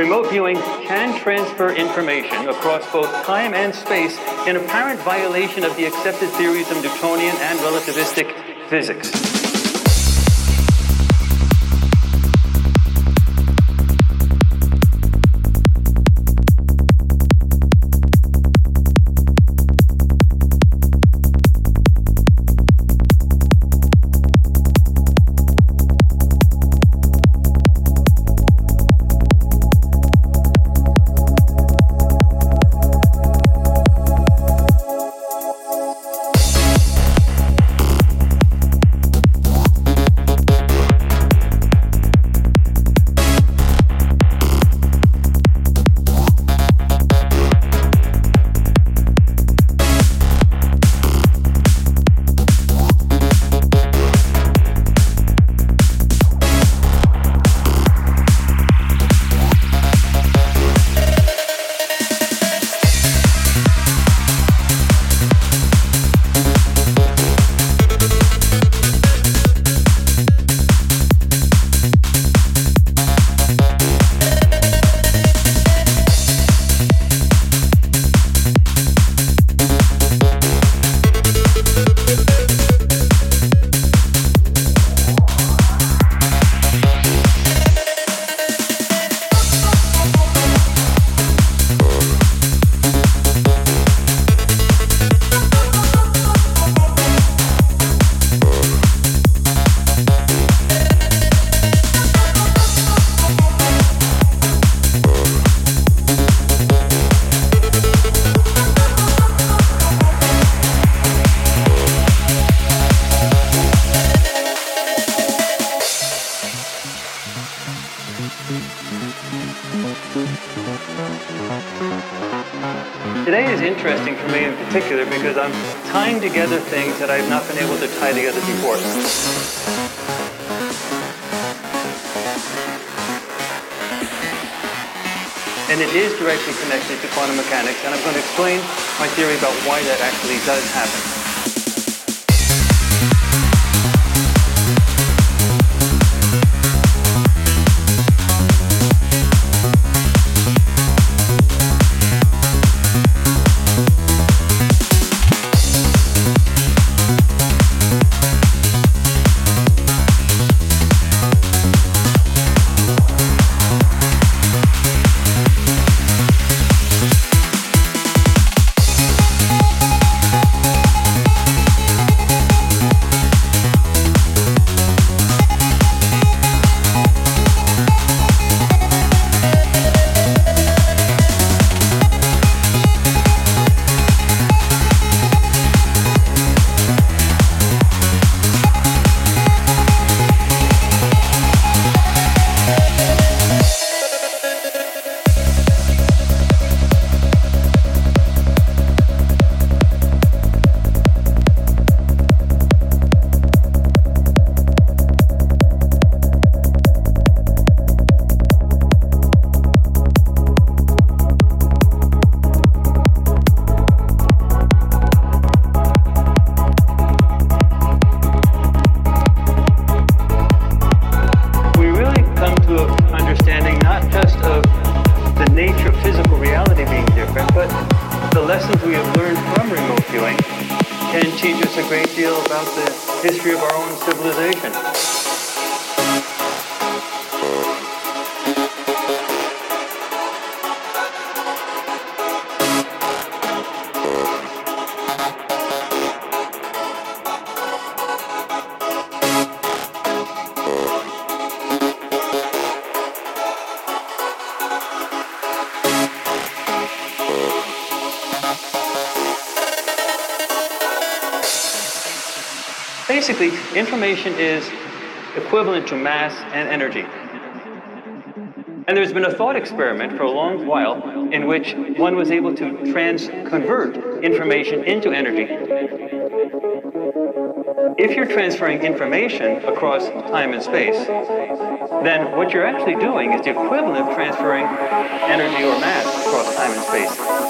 remote viewing can transfer information across both time and space in apparent violation of the accepted theories of Newtonian and relativistic physics. particular because I'm tying together things that I've not been able to tie together before. And it is directly connected to quantum mechanics, and I'm going to explain my theory about why that actually does happen. Information is equivalent to mass and energy. And there's been a thought experiment for a long while in which one was able to trans convert information into energy. If you're transferring information across time and space, then what you're actually doing is the equivalent of transferring energy or mass across time and space.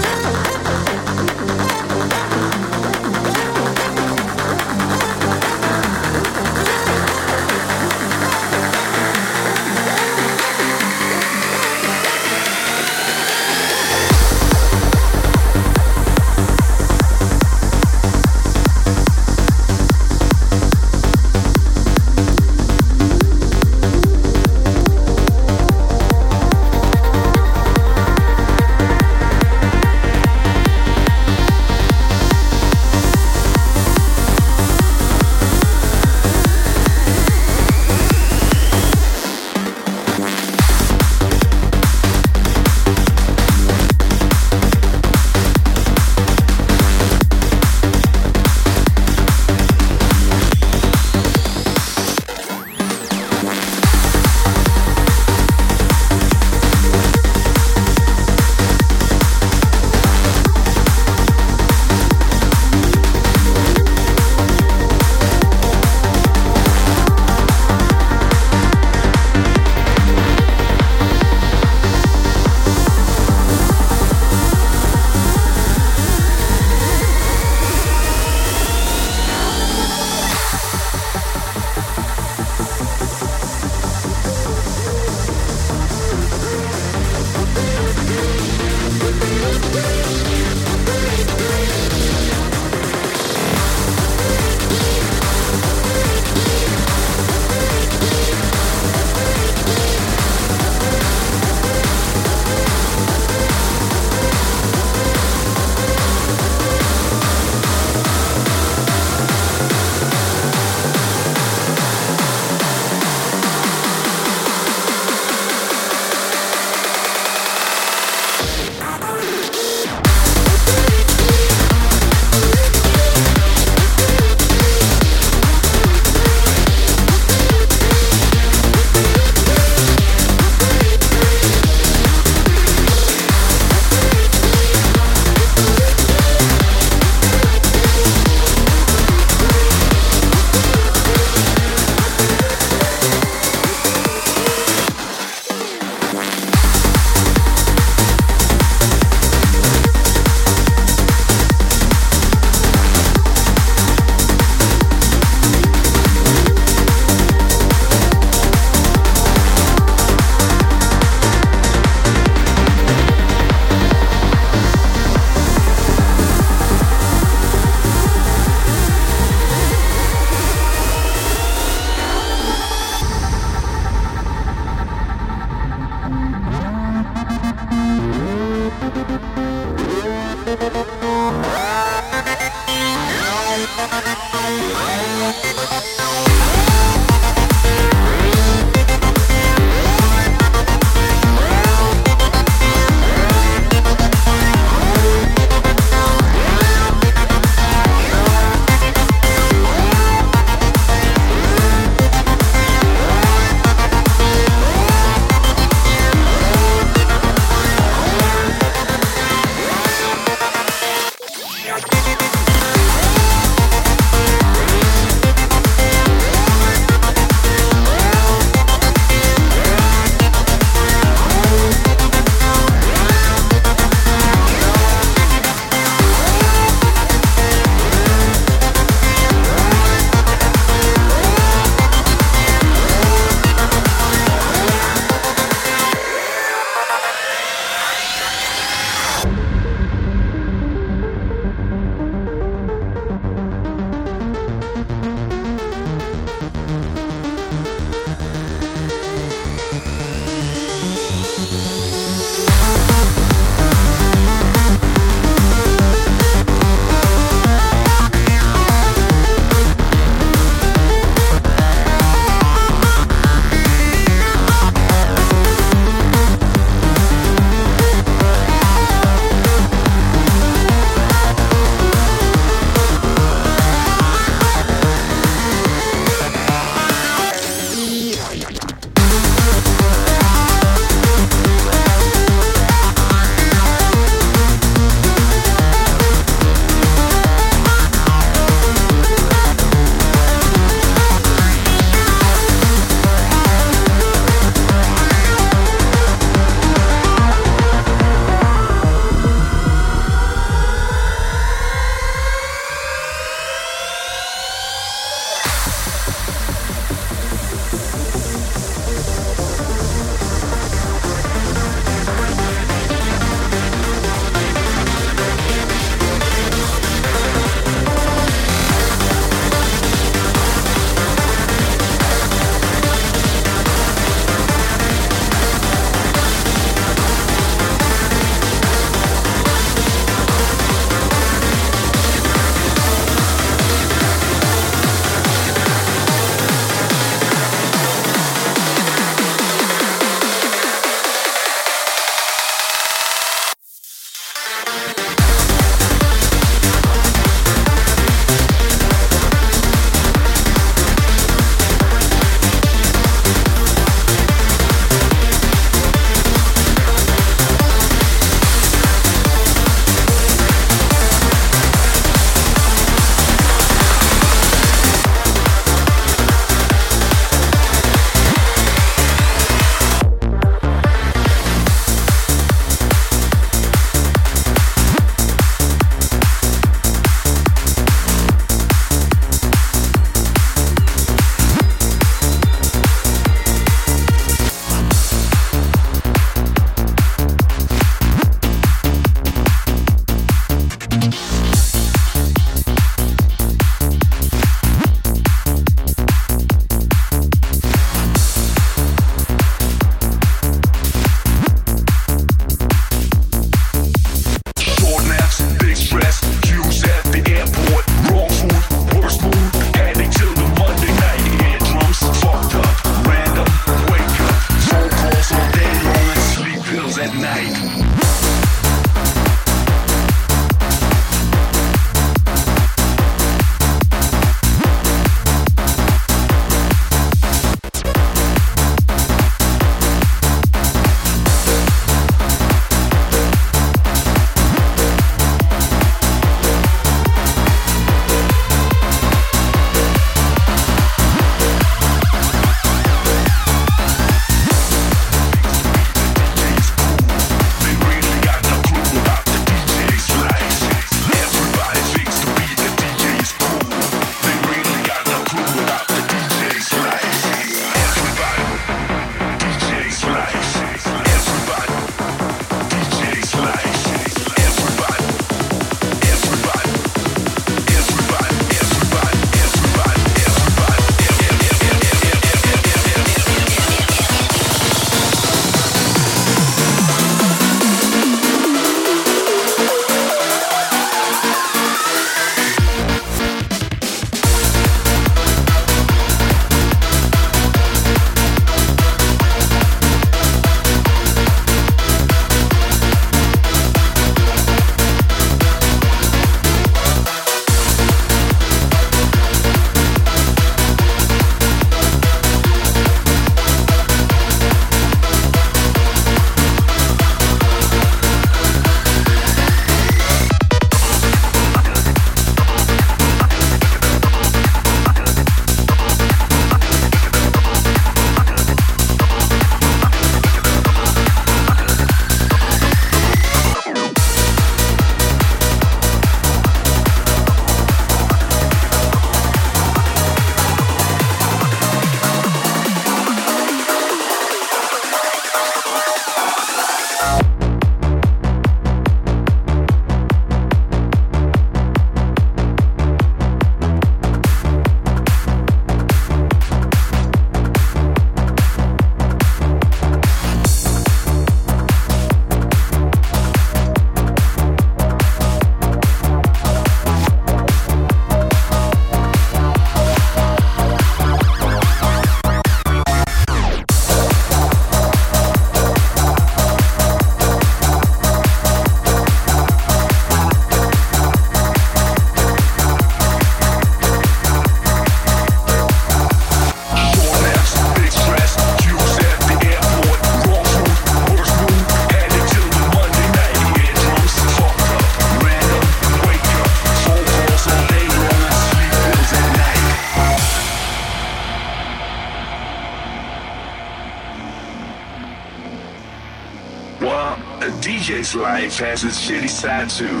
has its shitty side too,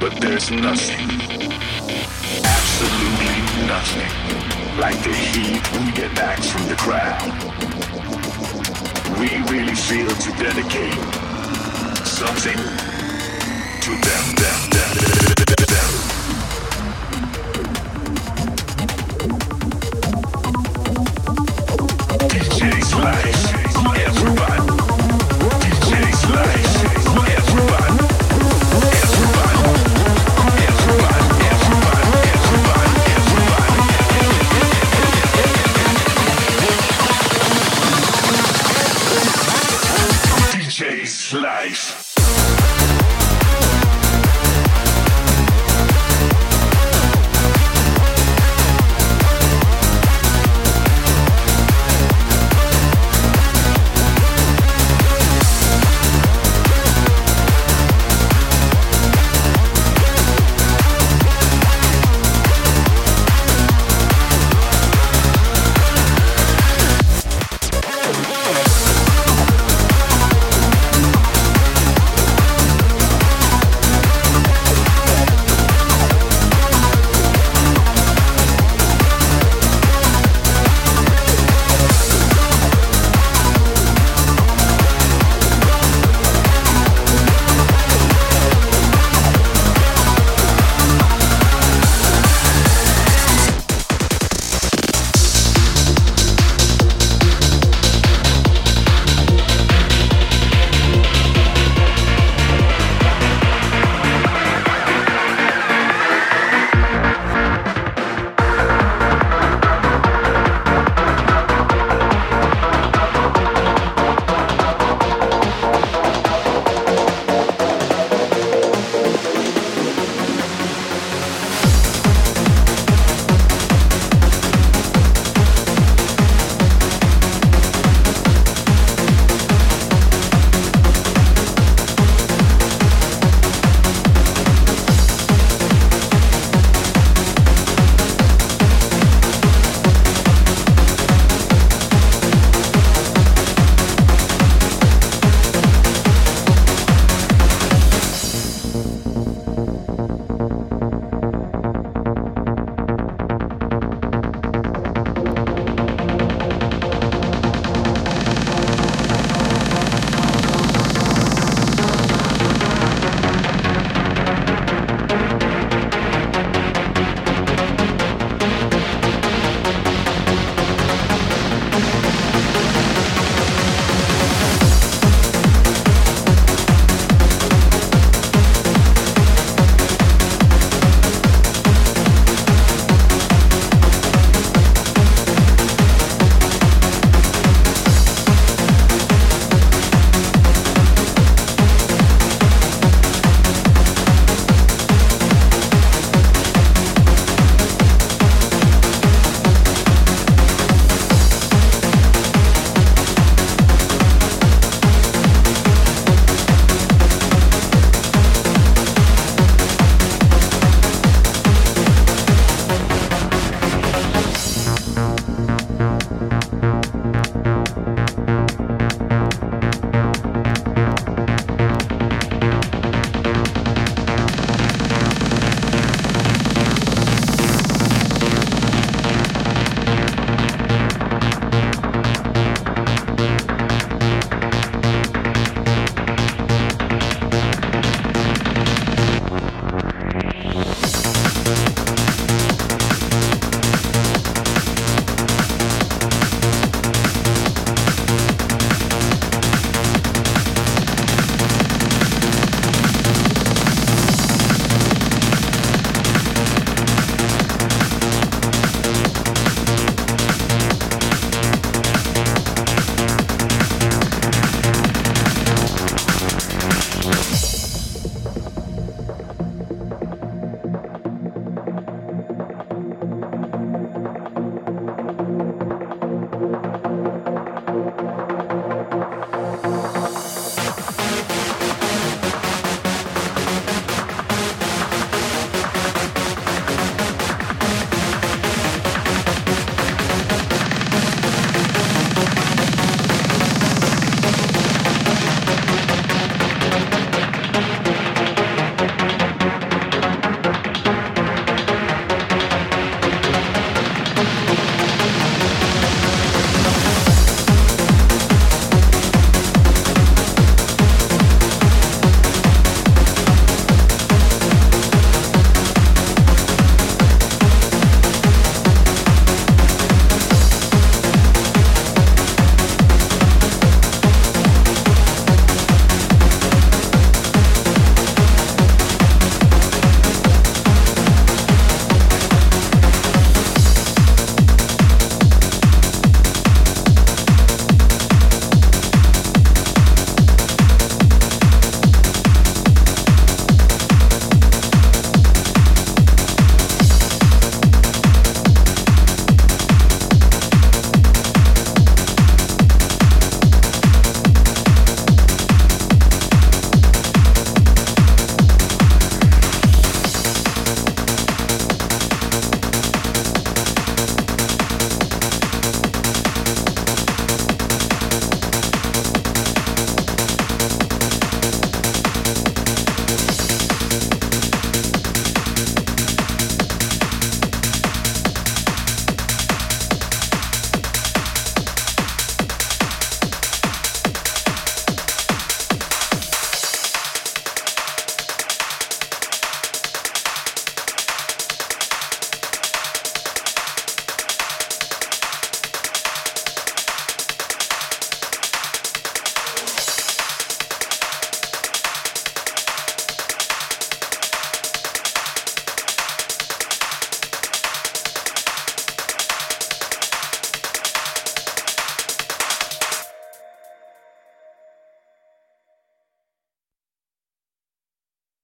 but there's nothing, absolutely nothing, like the heat we get back from the crowd. We really feel to dedicate something to them, them, them, them, them. life.